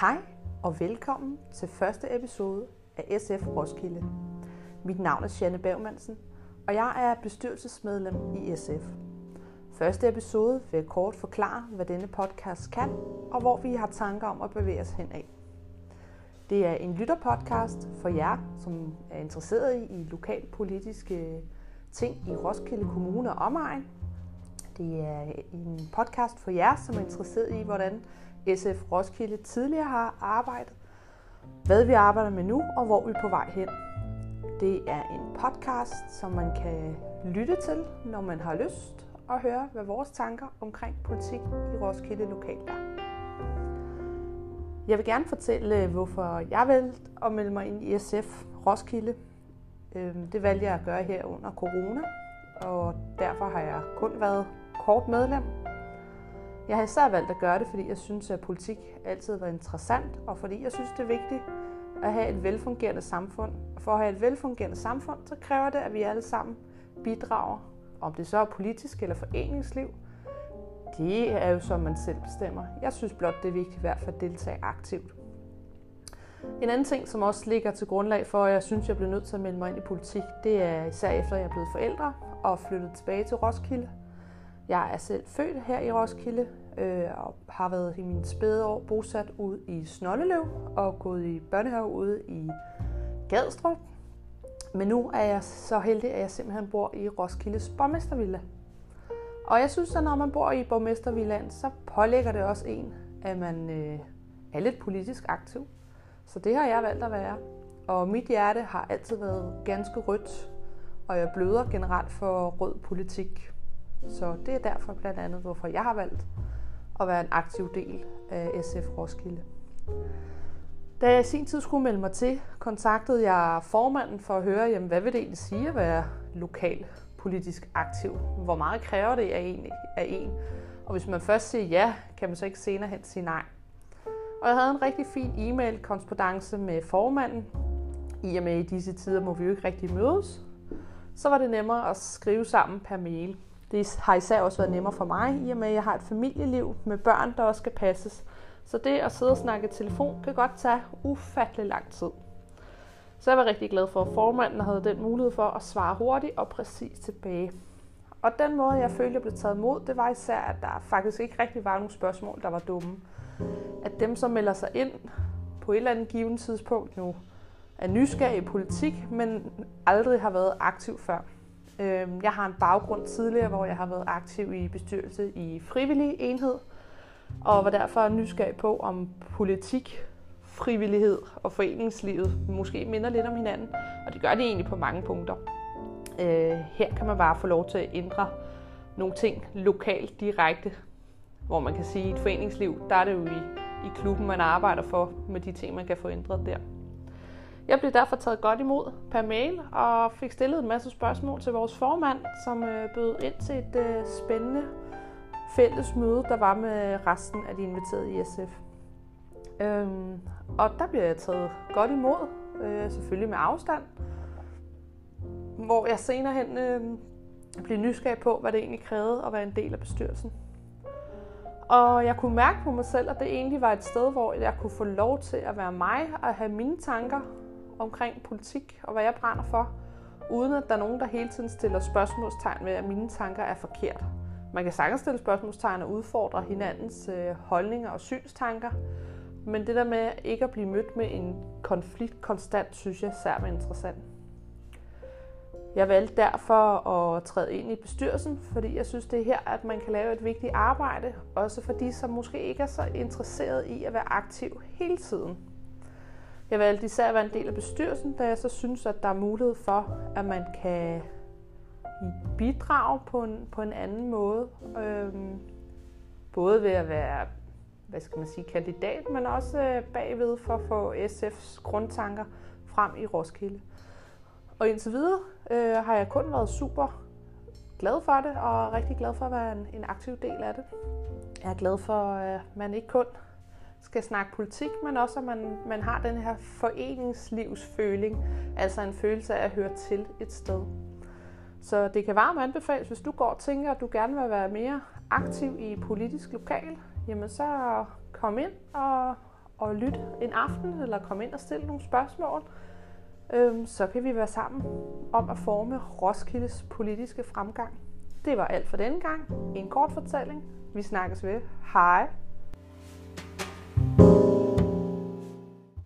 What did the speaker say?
Hej og velkommen til første episode af SF Roskilde. Mit navn er Janne Bergmansen, og jeg er bestyrelsesmedlem i SF. Første episode vil jeg kort forklare, hvad denne podcast kan, og hvor vi har tanker om at bevæge os henad. Det er en lytterpodcast for jer, som er interesseret i lokalpolitiske ting i Roskilde Kommune og omegn. Det er en podcast for jer, som er interesseret i, hvordan SF Roskilde tidligere har arbejdet, hvad vi arbejder med nu og hvor vi er på vej hen. Det er en podcast, som man kan lytte til, når man har lyst, og høre, hvad vores tanker omkring politik i Roskilde lokalt er. Jeg vil gerne fortælle, øh, hvorfor jeg valgte at melde mig ind i SF Roskilde. Øhm, det valgte jeg at gøre her under corona, og derfor har jeg kun været kort medlem jeg har især valgt at gøre det, fordi jeg synes, at politik altid var interessant, og fordi jeg synes, det er vigtigt at have et velfungerende samfund. Og for at have et velfungerende samfund, så kræver det, at vi alle sammen bidrager, om det så er politisk eller foreningsliv. Det er jo som man selv bestemmer. Jeg synes blot, det er vigtigt i hvert fald at deltage aktivt. En anden ting, som også ligger til grundlag for, at jeg synes, jeg bliver nødt til at melde mig ind i politik, det er især efter, at jeg er blevet forældre og flyttet tilbage til Roskilde. Jeg er selv født her i Roskilde, øh, og har været i mine spæde år bosat ude i Snolleløv og gået i børnehave ude i Gadstrup. Men nu er jeg så heldig, at jeg simpelthen bor i Roskildes borgmestervilla. Og jeg synes, at når man bor i borgmestervillaen, så pålægger det også en, at man øh, er lidt politisk aktiv. Så det har jeg valgt at være. Og mit hjerte har altid været ganske rødt, og jeg bløder generelt for rød politik. Så det er derfor blandt andet, hvorfor jeg har valgt at være en aktiv del af SF Roskilde. Da jeg i sin tid skulle melde mig til, kontaktede jeg formanden for at høre, jamen, hvad vil det egentlig sige at være lokal politisk aktiv? Hvor meget kræver det af en, af en? Og hvis man først siger ja, kan man så ikke senere hen sige nej. Og jeg havde en rigtig fin e-mail korrespondance med formanden. I og med i disse tider må vi jo ikke rigtig mødes. Så var det nemmere at skrive sammen per mail. Det har især også været nemmere for mig, i og med at jeg har et familieliv med børn, der også skal passes. Så det at sidde og snakke i telefon kan godt tage ufattelig lang tid. Så jeg var rigtig glad for, at formanden havde den mulighed for at svare hurtigt og præcis tilbage. Og den måde, jeg følte, jeg blev taget imod, det var især, at der faktisk ikke rigtig var nogen spørgsmål, der var dumme. At dem, som melder sig ind på et eller andet givet tidspunkt nu, er nysgerrige i politik, men aldrig har været aktiv før. Øhm, jeg har en baggrund tidligere, hvor jeg har været aktiv i bestyrelse i frivillig enhed, og var derfor nysgerrig på, om politik, frivillighed og foreningslivet måske minder lidt om hinanden, og det gør det egentlig på mange punkter. Øh, her kan man bare få lov til at ændre nogle ting lokalt direkte, hvor man kan sige, at i et foreningsliv, der er det jo i, i klubben, man arbejder for med de ting, man kan få ændret der. Jeg blev derfor taget godt imod per mail og fik stillet en masse spørgsmål til vores formand, som øh, bød ind til et øh, spændende fælles møde, der var med resten af de inviterede i SF. Øhm, og der blev jeg taget godt imod, øh, selvfølgelig med afstand, hvor jeg senere hen øh, blev nysgerrig på, hvad det egentlig krævede at være en del af bestyrelsen. Og jeg kunne mærke på mig selv, at det egentlig var et sted, hvor jeg kunne få lov til at være mig og have mine tanker omkring politik og hvad jeg brænder for, uden at der er nogen, der hele tiden stiller spørgsmålstegn ved, at mine tanker er forkert. Man kan sagtens stille spørgsmålstegn og udfordre hinandens øh, holdninger og synstanker, men det der med ikke at blive mødt med en konflikt konstant, synes jeg særlig interessant. Jeg valgte derfor at træde ind i bestyrelsen, fordi jeg synes, det er her, at man kan lave et vigtigt arbejde, også for de, som måske ikke er så interesseret i at være aktiv hele tiden. Jeg valgte især at være en del af bestyrelsen, da jeg så synes, at der er mulighed for, at man kan bidrage på en, på en anden måde. Øhm, både ved at være hvad skal man sige, kandidat, men også øh, bagved for at få SF's grundtanker frem i Roskilde. Og indtil videre øh, har jeg kun været super glad for det, og rigtig glad for at være en, en aktiv del af det. Jeg er glad for, at man ikke kun skal snakke politik, men også at man, man har den her foreningslivsføling, altså en følelse af at høre til et sted. Så det kan varmt anbefales, hvis du går og tænker, at du gerne vil være mere aktiv i politisk lokal, jamen så kom ind og, og lyt en aften, eller kom ind og stille nogle spørgsmål. Øhm, så kan vi være sammen om at forme Roskildes politiske fremgang. Det var alt for denne gang. En kort fortælling. Vi snakkes ved. Hej!